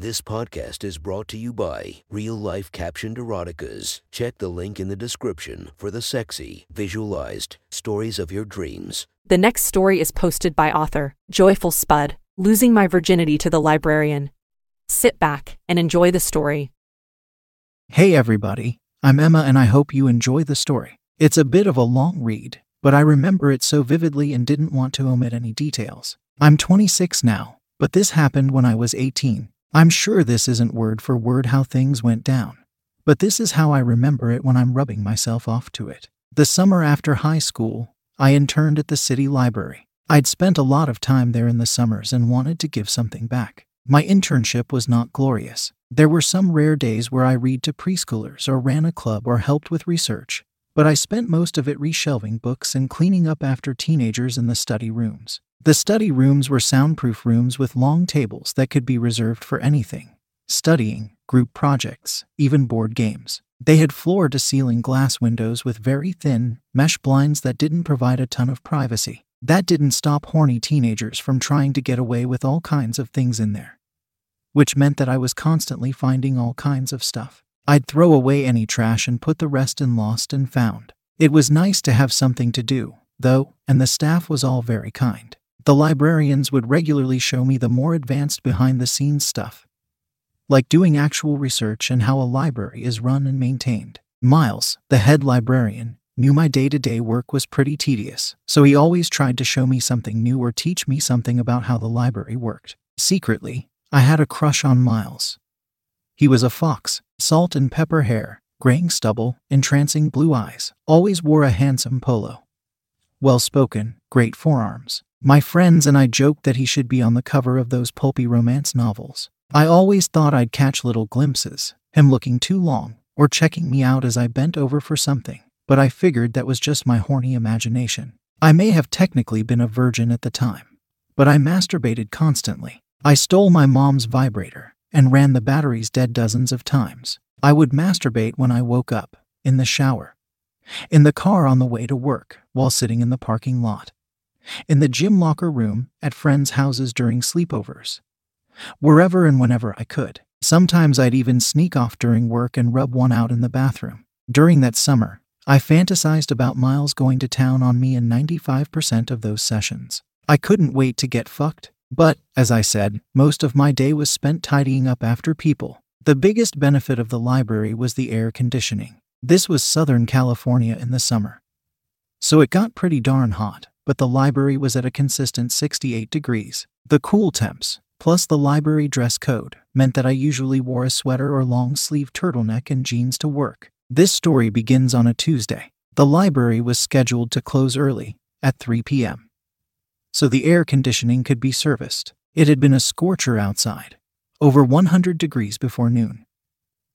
This podcast is brought to you by Real Life Captioned Eroticas. Check the link in the description for the sexy, visualized stories of your dreams. The next story is posted by author Joyful Spud, Losing My Virginity to the Librarian. Sit back and enjoy the story. Hey everybody, I'm Emma and I hope you enjoy the story. It's a bit of a long read, but I remember it so vividly and didn't want to omit any details. I'm 26 now, but this happened when I was 18. I'm sure this isn't word for word how things went down, but this is how I remember it when I'm rubbing myself off to it. The summer after high school, I interned at the city library. I'd spent a lot of time there in the summers and wanted to give something back. My internship was not glorious. There were some rare days where I read to preschoolers or ran a club or helped with research, but I spent most of it reshelving books and cleaning up after teenagers in the study rooms. The study rooms were soundproof rooms with long tables that could be reserved for anything studying, group projects, even board games. They had floor to ceiling glass windows with very thin, mesh blinds that didn't provide a ton of privacy. That didn't stop horny teenagers from trying to get away with all kinds of things in there. Which meant that I was constantly finding all kinds of stuff. I'd throw away any trash and put the rest in lost and found. It was nice to have something to do, though, and the staff was all very kind. The librarians would regularly show me the more advanced behind the scenes stuff, like doing actual research and how a library is run and maintained. Miles, the head librarian, knew my day to day work was pretty tedious, so he always tried to show me something new or teach me something about how the library worked. Secretly, I had a crush on Miles. He was a fox, salt and pepper hair, graying stubble, entrancing blue eyes, always wore a handsome polo. Well spoken, great forearms. My friends and I joked that he should be on the cover of those pulpy romance novels. I always thought I'd catch little glimpses, him looking too long, or checking me out as I bent over for something, but I figured that was just my horny imagination. I may have technically been a virgin at the time, but I masturbated constantly. I stole my mom's vibrator and ran the batteries dead dozens of times. I would masturbate when I woke up, in the shower, in the car on the way to work, while sitting in the parking lot, in the gym locker room, at friends' houses during sleepovers, wherever and whenever I could. Sometimes I'd even sneak off during work and rub one out in the bathroom. During that summer, I fantasized about Miles going to town on me in 95% of those sessions. I couldn't wait to get fucked, but, as I said, most of my day was spent tidying up after people. The biggest benefit of the library was the air conditioning. This was Southern California in the summer. So it got pretty darn hot, but the library was at a consistent 68 degrees. The cool temps, plus the library dress code, meant that I usually wore a sweater or long sleeve turtleneck and jeans to work. This story begins on a Tuesday. The library was scheduled to close early, at 3 p.m so the air conditioning could be serviced. It had been a scorcher outside, over 100 degrees before noon.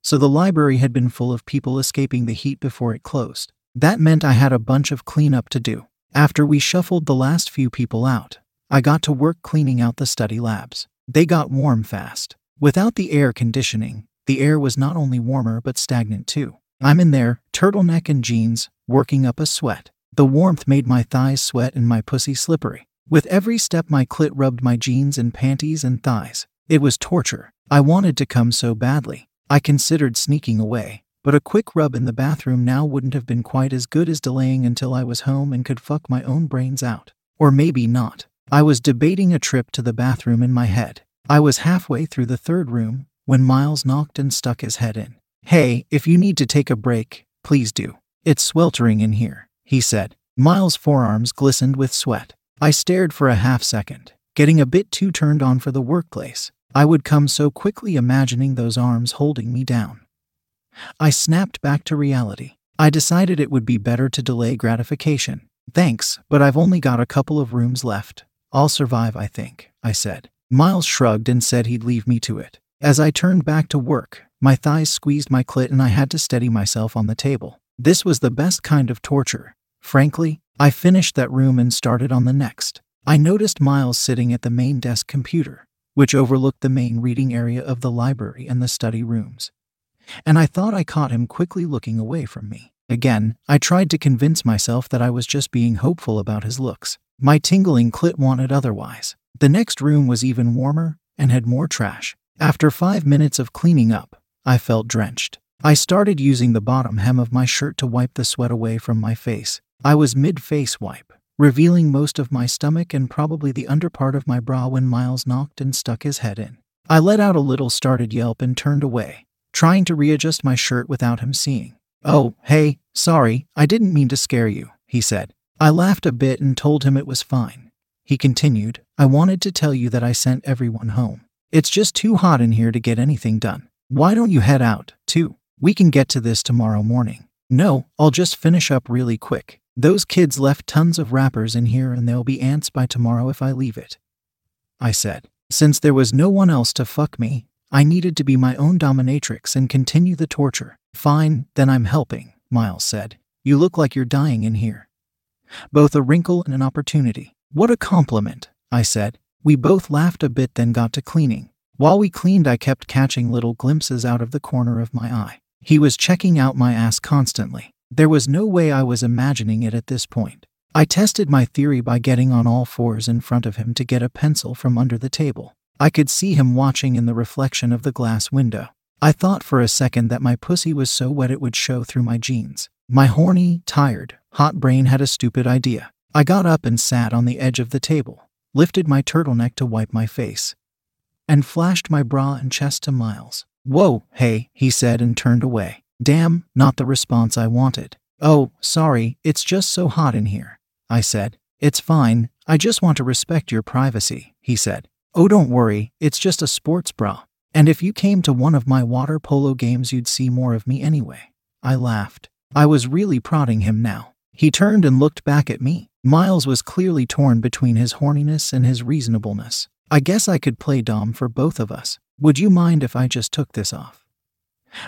So the library had been full of people escaping the heat before it closed. That meant I had a bunch of cleanup to do. After we shuffled the last few people out, I got to work cleaning out the study labs. They got warm fast. Without the air conditioning, the air was not only warmer but stagnant too. I'm in there, turtleneck and jeans, working up a sweat. The warmth made my thighs sweat and my pussy slippery. With every step, my clit rubbed my jeans and panties and thighs. It was torture. I wanted to come so badly. I considered sneaking away, but a quick rub in the bathroom now wouldn't have been quite as good as delaying until I was home and could fuck my own brains out. Or maybe not. I was debating a trip to the bathroom in my head. I was halfway through the third room when Miles knocked and stuck his head in. Hey, if you need to take a break, please do. It's sweltering in here, he said. Miles' forearms glistened with sweat. I stared for a half second, getting a bit too turned on for the workplace. I would come so quickly imagining those arms holding me down. I snapped back to reality. I decided it would be better to delay gratification. Thanks, but I've only got a couple of rooms left. I'll survive, I think, I said. Miles shrugged and said he'd leave me to it. As I turned back to work, my thighs squeezed my clit and I had to steady myself on the table. This was the best kind of torture. Frankly, I finished that room and started on the next. I noticed Miles sitting at the main desk computer, which overlooked the main reading area of the library and the study rooms. And I thought I caught him quickly looking away from me. Again, I tried to convince myself that I was just being hopeful about his looks. My tingling clit wanted otherwise. The next room was even warmer and had more trash. After five minutes of cleaning up, I felt drenched. I started using the bottom hem of my shirt to wipe the sweat away from my face. I was mid face wipe, revealing most of my stomach and probably the underpart of my bra when Miles knocked and stuck his head in. I let out a little started yelp and turned away, trying to readjust my shirt without him seeing. Oh, hey, sorry, I didn't mean to scare you, he said. I laughed a bit and told him it was fine. He continued, I wanted to tell you that I sent everyone home. It's just too hot in here to get anything done. Why don't you head out, too? We can get to this tomorrow morning. No, I'll just finish up really quick. Those kids left tons of wrappers in here and there'll be ants by tomorrow if I leave it. I said. Since there was no one else to fuck me, I needed to be my own dominatrix and continue the torture. Fine, then I'm helping, Miles said. You look like you're dying in here. Both a wrinkle and an opportunity. What a compliment, I said. We both laughed a bit, then got to cleaning. While we cleaned, I kept catching little glimpses out of the corner of my eye. He was checking out my ass constantly. There was no way I was imagining it at this point. I tested my theory by getting on all fours in front of him to get a pencil from under the table. I could see him watching in the reflection of the glass window. I thought for a second that my pussy was so wet it would show through my jeans. My horny, tired, hot brain had a stupid idea. I got up and sat on the edge of the table, lifted my turtleneck to wipe my face, and flashed my bra and chest to Miles. Whoa, hey, he said and turned away. Damn, not the response I wanted. Oh, sorry, it's just so hot in here. I said. It's fine, I just want to respect your privacy, he said. Oh, don't worry, it's just a sports bra. And if you came to one of my water polo games, you'd see more of me anyway. I laughed. I was really prodding him now. He turned and looked back at me. Miles was clearly torn between his horniness and his reasonableness. I guess I could play Dom for both of us. Would you mind if I just took this off?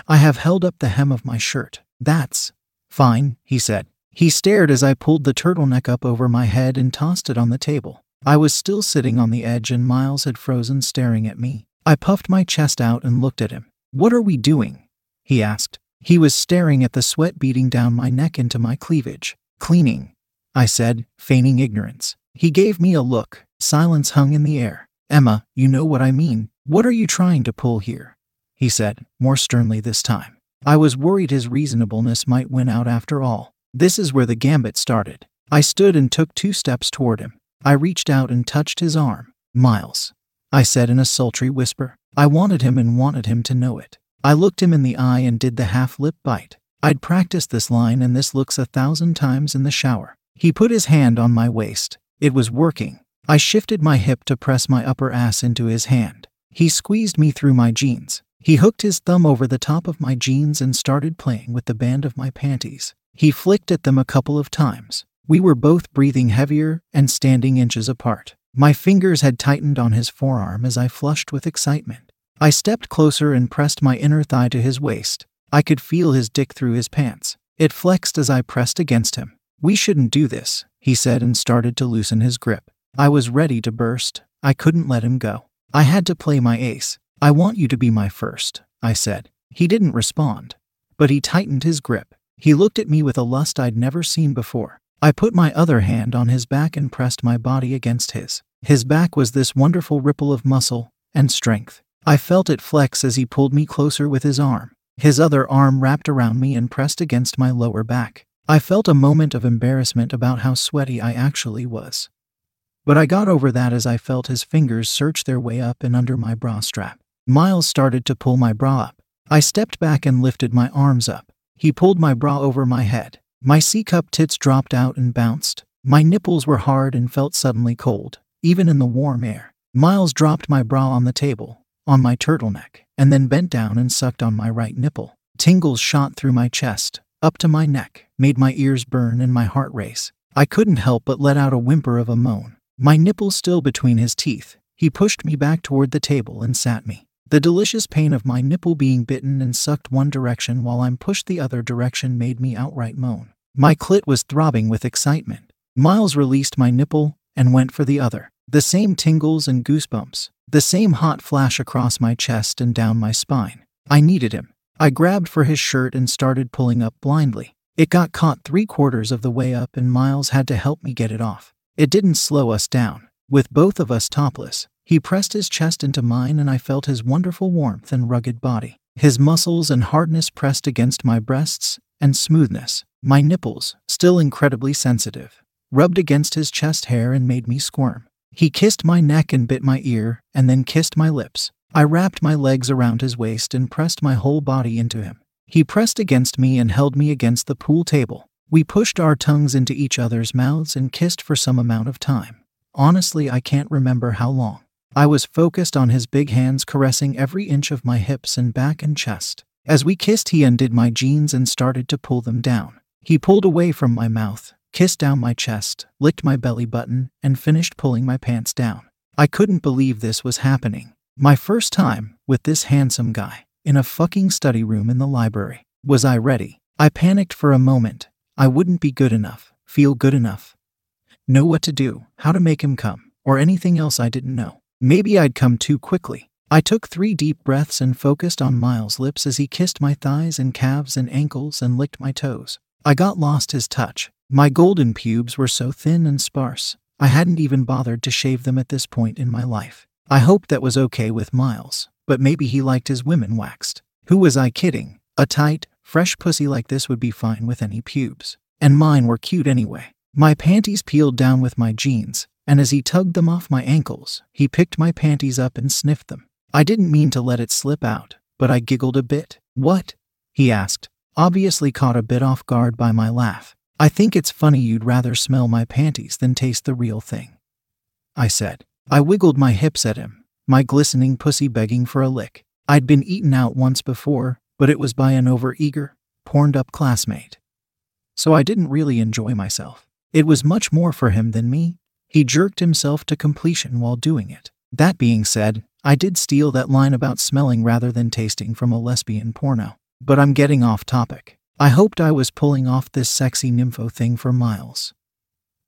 I have held up the hem of my shirt. That's fine, he said. He stared as I pulled the turtleneck up over my head and tossed it on the table. I was still sitting on the edge and Miles had frozen staring at me. I puffed my chest out and looked at him. What are we doing? He asked. He was staring at the sweat beating down my neck into my cleavage. Cleaning, I said, feigning ignorance. He gave me a look. Silence hung in the air. Emma, you know what I mean. What are you trying to pull here? He said, more sternly this time. I was worried his reasonableness might win out after all. This is where the gambit started. I stood and took two steps toward him. I reached out and touched his arm. Miles, I said in a sultry whisper. I wanted him and wanted him to know it. I looked him in the eye and did the half lip bite. I'd practiced this line and this looks a thousand times in the shower. He put his hand on my waist. It was working. I shifted my hip to press my upper ass into his hand. He squeezed me through my jeans. He hooked his thumb over the top of my jeans and started playing with the band of my panties. He flicked at them a couple of times. We were both breathing heavier and standing inches apart. My fingers had tightened on his forearm as I flushed with excitement. I stepped closer and pressed my inner thigh to his waist. I could feel his dick through his pants. It flexed as I pressed against him. We shouldn't do this, he said and started to loosen his grip. I was ready to burst. I couldn't let him go. I had to play my ace. I want you to be my first, I said. He didn't respond, but he tightened his grip. He looked at me with a lust I'd never seen before. I put my other hand on his back and pressed my body against his. His back was this wonderful ripple of muscle and strength. I felt it flex as he pulled me closer with his arm. His other arm wrapped around me and pressed against my lower back. I felt a moment of embarrassment about how sweaty I actually was. But I got over that as I felt his fingers search their way up and under my bra strap. Miles started to pull my bra up. I stepped back and lifted my arms up. He pulled my bra over my head. My C cup tits dropped out and bounced. My nipples were hard and felt suddenly cold, even in the warm air. Miles dropped my bra on the table, on my turtleneck, and then bent down and sucked on my right nipple. Tingles shot through my chest, up to my neck, made my ears burn and my heart race. I couldn't help but let out a whimper of a moan. My nipple still between his teeth, he pushed me back toward the table and sat me. The delicious pain of my nipple being bitten and sucked one direction while I'm pushed the other direction made me outright moan. My clit was throbbing with excitement. Miles released my nipple and went for the other. The same tingles and goosebumps, the same hot flash across my chest and down my spine. I needed him. I grabbed for his shirt and started pulling up blindly. It got caught three quarters of the way up, and Miles had to help me get it off. It didn't slow us down. With both of us topless, He pressed his chest into mine, and I felt his wonderful warmth and rugged body. His muscles and hardness pressed against my breasts, and smoothness, my nipples, still incredibly sensitive, rubbed against his chest hair and made me squirm. He kissed my neck and bit my ear, and then kissed my lips. I wrapped my legs around his waist and pressed my whole body into him. He pressed against me and held me against the pool table. We pushed our tongues into each other's mouths and kissed for some amount of time. Honestly, I can't remember how long. I was focused on his big hands caressing every inch of my hips and back and chest. As we kissed, he undid my jeans and started to pull them down. He pulled away from my mouth, kissed down my chest, licked my belly button, and finished pulling my pants down. I couldn't believe this was happening. My first time with this handsome guy in a fucking study room in the library. Was I ready? I panicked for a moment. I wouldn't be good enough, feel good enough, know what to do, how to make him come, or anything else I didn't know. Maybe I'd come too quickly. I took three deep breaths and focused on Miles' lips as he kissed my thighs and calves and ankles and licked my toes. I got lost his touch. My golden pubes were so thin and sparse, I hadn't even bothered to shave them at this point in my life. I hoped that was okay with Miles, but maybe he liked his women waxed. Who was I kidding? A tight, fresh pussy like this would be fine with any pubes. And mine were cute anyway. My panties peeled down with my jeans, and as he tugged them off my ankles, he picked my panties up and sniffed them. I didn't mean to let it slip out, but I giggled a bit. What? he asked, obviously caught a bit off guard by my laugh. I think it's funny you'd rather smell my panties than taste the real thing. I said. I wiggled my hips at him, my glistening pussy begging for a lick. I'd been eaten out once before, but it was by an overeager, porned up classmate. So I didn't really enjoy myself. It was much more for him than me, he jerked himself to completion while doing it. That being said, I did steal that line about smelling rather than tasting from a lesbian porno. But I'm getting off topic. I hoped I was pulling off this sexy nympho thing for Miles.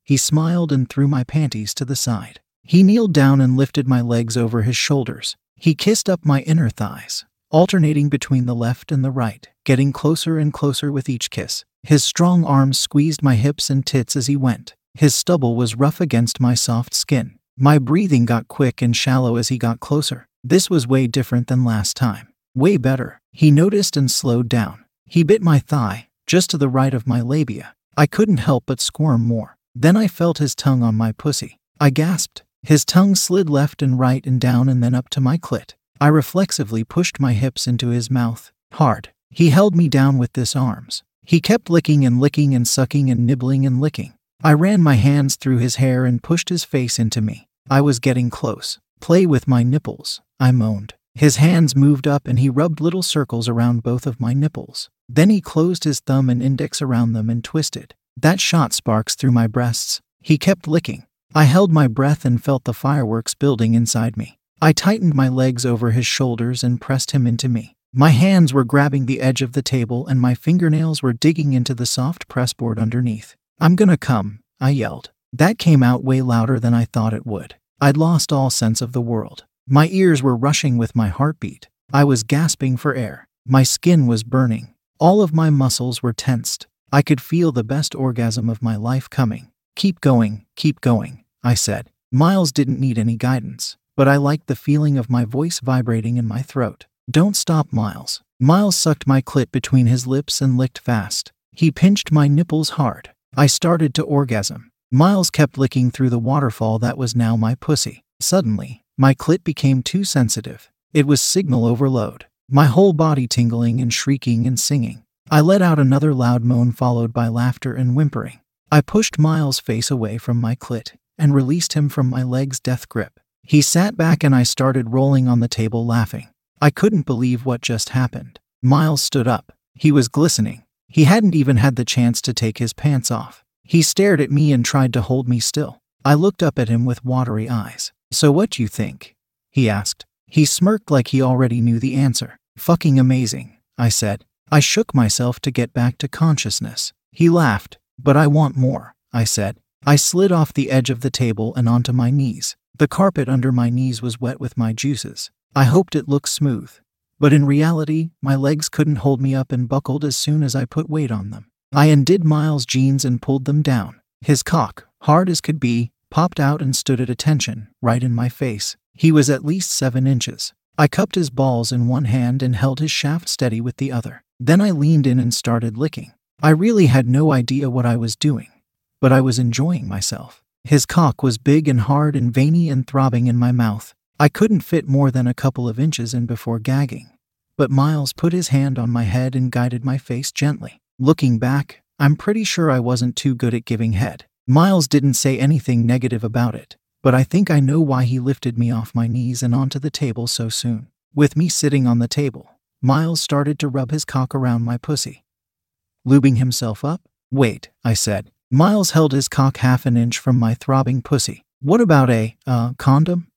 He smiled and threw my panties to the side. He kneeled down and lifted my legs over his shoulders. He kissed up my inner thighs, alternating between the left and the right, getting closer and closer with each kiss. His strong arms squeezed my hips and tits as he went. His stubble was rough against my soft skin. My breathing got quick and shallow as he got closer. This was way different than last time. Way better. He noticed and slowed down. He bit my thigh, just to the right of my labia. I couldn't help but squirm more. Then I felt his tongue on my pussy. I gasped. His tongue slid left and right and down and then up to my clit. I reflexively pushed my hips into his mouth, hard. He held me down with his arms. He kept licking and licking and sucking and nibbling and licking. I ran my hands through his hair and pushed his face into me. I was getting close. Play with my nipples, I moaned. His hands moved up and he rubbed little circles around both of my nipples. Then he closed his thumb and index around them and twisted. That shot sparks through my breasts. He kept licking. I held my breath and felt the fireworks building inside me. I tightened my legs over his shoulders and pressed him into me. My hands were grabbing the edge of the table and my fingernails were digging into the soft pressboard underneath. I'm gonna come, I yelled. That came out way louder than I thought it would. I'd lost all sense of the world. My ears were rushing with my heartbeat. I was gasping for air. My skin was burning. All of my muscles were tensed. I could feel the best orgasm of my life coming. Keep going, keep going, I said. Miles didn't need any guidance, but I liked the feeling of my voice vibrating in my throat. Don't stop, Miles. Miles sucked my clit between his lips and licked fast. He pinched my nipples hard. I started to orgasm. Miles kept licking through the waterfall that was now my pussy. Suddenly, my clit became too sensitive. It was signal overload. My whole body tingling and shrieking and singing. I let out another loud moan followed by laughter and whimpering. I pushed Miles' face away from my clit and released him from my leg's death grip. He sat back and I started rolling on the table laughing. I couldn't believe what just happened. Miles stood up. He was glistening. He hadn't even had the chance to take his pants off. He stared at me and tried to hold me still. I looked up at him with watery eyes. So what do you think? He asked. He smirked like he already knew the answer. Fucking amazing, I said. I shook myself to get back to consciousness. He laughed. But I want more, I said. I slid off the edge of the table and onto my knees. The carpet under my knees was wet with my juices. I hoped it looked smooth. But in reality, my legs couldn't hold me up and buckled as soon as I put weight on them. I undid Miles' jeans and pulled them down. His cock, hard as could be, popped out and stood at attention, right in my face. He was at least seven inches. I cupped his balls in one hand and held his shaft steady with the other. Then I leaned in and started licking. I really had no idea what I was doing, but I was enjoying myself. His cock was big and hard and veiny and throbbing in my mouth. I couldn't fit more than a couple of inches in before gagging. But Miles put his hand on my head and guided my face gently. Looking back, I'm pretty sure I wasn't too good at giving head. Miles didn't say anything negative about it, but I think I know why he lifted me off my knees and onto the table so soon. With me sitting on the table, Miles started to rub his cock around my pussy. Lubing himself up? Wait, I said. Miles held his cock half an inch from my throbbing pussy. What about a, uh, condom?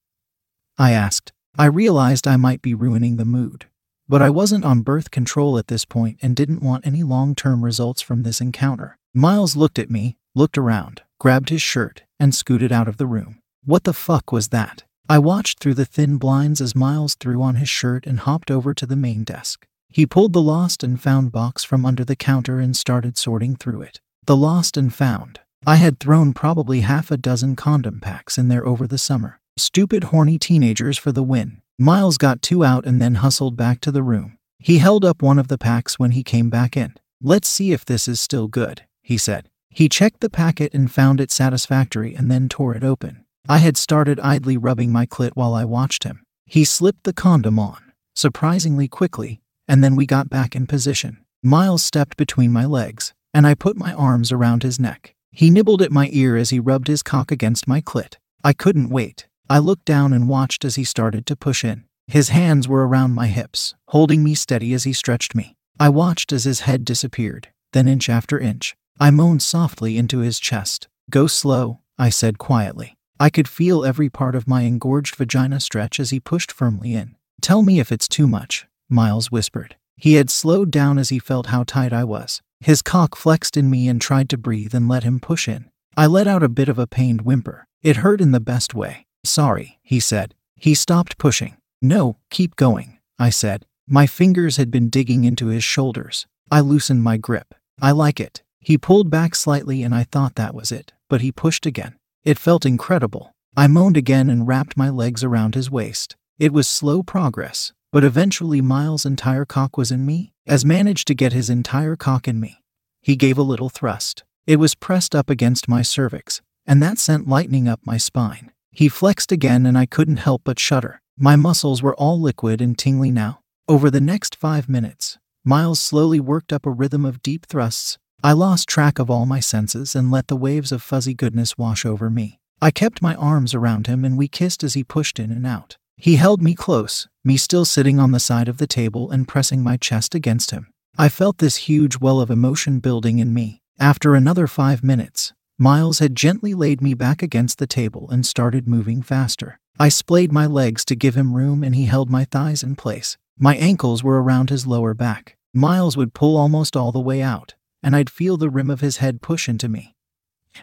I asked. I realized I might be ruining the mood. But I wasn't on birth control at this point and didn't want any long term results from this encounter. Miles looked at me, looked around, grabbed his shirt, and scooted out of the room. What the fuck was that? I watched through the thin blinds as Miles threw on his shirt and hopped over to the main desk. He pulled the lost and found box from under the counter and started sorting through it. The lost and found. I had thrown probably half a dozen condom packs in there over the summer. Stupid, horny teenagers for the win. Miles got two out and then hustled back to the room. He held up one of the packs when he came back in. Let's see if this is still good, he said. He checked the packet and found it satisfactory and then tore it open. I had started idly rubbing my clit while I watched him. He slipped the condom on, surprisingly quickly, and then we got back in position. Miles stepped between my legs, and I put my arms around his neck. He nibbled at my ear as he rubbed his cock against my clit. I couldn't wait. I looked down and watched as he started to push in. His hands were around my hips, holding me steady as he stretched me. I watched as his head disappeared, then inch after inch. I moaned softly into his chest. Go slow, I said quietly. I could feel every part of my engorged vagina stretch as he pushed firmly in. Tell me if it's too much, Miles whispered. He had slowed down as he felt how tight I was. His cock flexed in me and tried to breathe and let him push in. I let out a bit of a pained whimper. It hurt in the best way. Sorry, he said. He stopped pushing. No, keep going, I said. My fingers had been digging into his shoulders. I loosened my grip. I like it. He pulled back slightly and I thought that was it, but he pushed again. It felt incredible. I moaned again and wrapped my legs around his waist. It was slow progress, but eventually Miles' entire cock was in me, as managed to get his entire cock in me. He gave a little thrust. It was pressed up against my cervix, and that sent lightning up my spine. He flexed again and I couldn't help but shudder. My muscles were all liquid and tingly now. Over the next five minutes, Miles slowly worked up a rhythm of deep thrusts I lost track of all my senses and let the waves of fuzzy goodness wash over me. I kept my arms around him and we kissed as he pushed in and out. He held me close, me still sitting on the side of the table and pressing my chest against him. I felt this huge well of emotion building in me. After another five minutes, Miles had gently laid me back against the table and started moving faster. I splayed my legs to give him room and he held my thighs in place. My ankles were around his lower back. Miles would pull almost all the way out, and I'd feel the rim of his head push into me.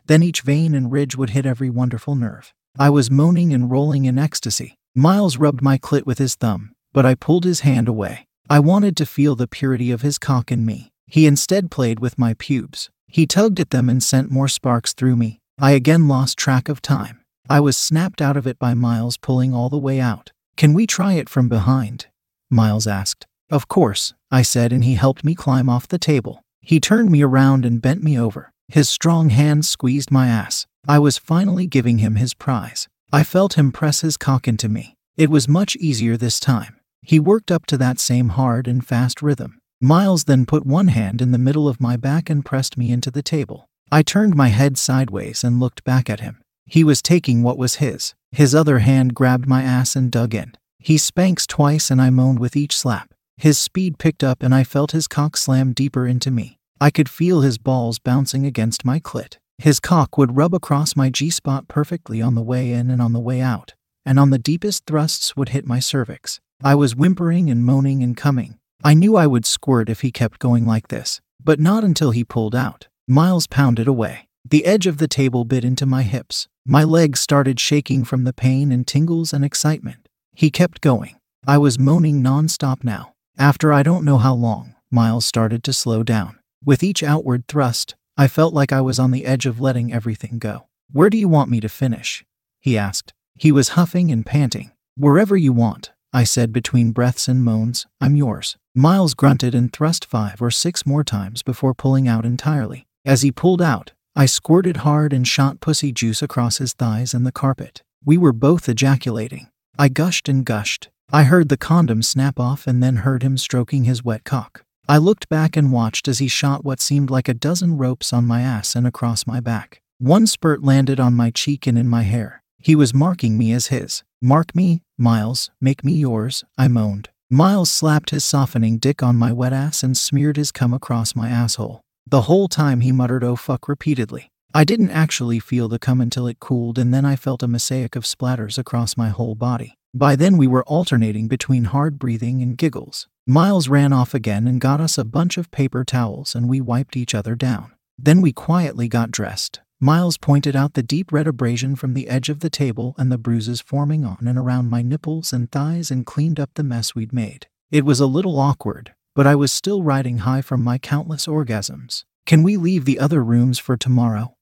Then each vein and ridge would hit every wonderful nerve. I was moaning and rolling in ecstasy. Miles rubbed my clit with his thumb, but I pulled his hand away. I wanted to feel the purity of his cock in me. He instead played with my pubes. He tugged at them and sent more sparks through me. I again lost track of time. I was snapped out of it by Miles pulling all the way out. Can we try it from behind? Miles asked. Of course, I said, and he helped me climb off the table. He turned me around and bent me over. His strong hands squeezed my ass. I was finally giving him his prize. I felt him press his cock into me. It was much easier this time. He worked up to that same hard and fast rhythm. Miles then put one hand in the middle of my back and pressed me into the table. I turned my head sideways and looked back at him. He was taking what was his. His other hand grabbed my ass and dug in. He spanks twice and I moaned with each slap. His speed picked up and I felt his cock slam deeper into me. I could feel his balls bouncing against my clit. His cock would rub across my G spot perfectly on the way in and on the way out, and on the deepest thrusts would hit my cervix. I was whimpering and moaning and coming. I knew I would squirt if he kept going like this, but not until he pulled out. Miles pounded away. The edge of the table bit into my hips. My legs started shaking from the pain and tingles and excitement. He kept going. I was moaning nonstop now. After I don't know how long, Miles started to slow down. With each outward thrust, I felt like I was on the edge of letting everything go. Where do you want me to finish? He asked. He was huffing and panting. Wherever you want, I said between breaths and moans, I'm yours. Miles grunted and thrust five or six more times before pulling out entirely. As he pulled out, I squirted hard and shot pussy juice across his thighs and the carpet. We were both ejaculating. I gushed and gushed. I heard the condom snap off and then heard him stroking his wet cock. I looked back and watched as he shot what seemed like a dozen ropes on my ass and across my back. One spurt landed on my cheek and in my hair. He was marking me as his. Mark me, Miles, make me yours, I moaned. Miles slapped his softening dick on my wet ass and smeared his cum across my asshole. The whole time he muttered oh fuck repeatedly. I didn't actually feel the cum until it cooled and then I felt a mosaic of splatters across my whole body. By then we were alternating between hard breathing and giggles. Miles ran off again and got us a bunch of paper towels and we wiped each other down. Then we quietly got dressed. Miles pointed out the deep red abrasion from the edge of the table and the bruises forming on and around my nipples and thighs and cleaned up the mess we'd made. It was a little awkward, but I was still riding high from my countless orgasms. Can we leave the other rooms for tomorrow?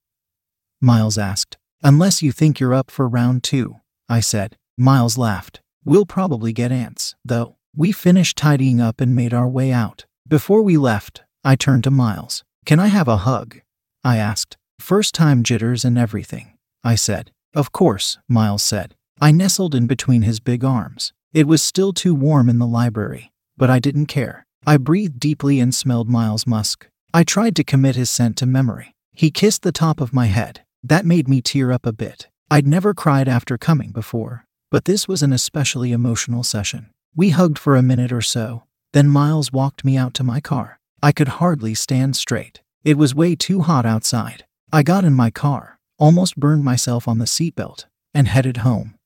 Miles asked. Unless you think you're up for round two, I said. Miles laughed. We'll probably get ants, though. We finished tidying up and made our way out. Before we left, I turned to Miles. Can I have a hug? I asked. First time jitters and everything, I said. Of course, Miles said. I nestled in between his big arms. It was still too warm in the library, but I didn't care. I breathed deeply and smelled Miles' musk. I tried to commit his scent to memory. He kissed the top of my head. That made me tear up a bit. I'd never cried after coming before, but this was an especially emotional session. We hugged for a minute or so, then Miles walked me out to my car. I could hardly stand straight. It was way too hot outside. I got in my car, almost burned myself on the seatbelt, and headed home.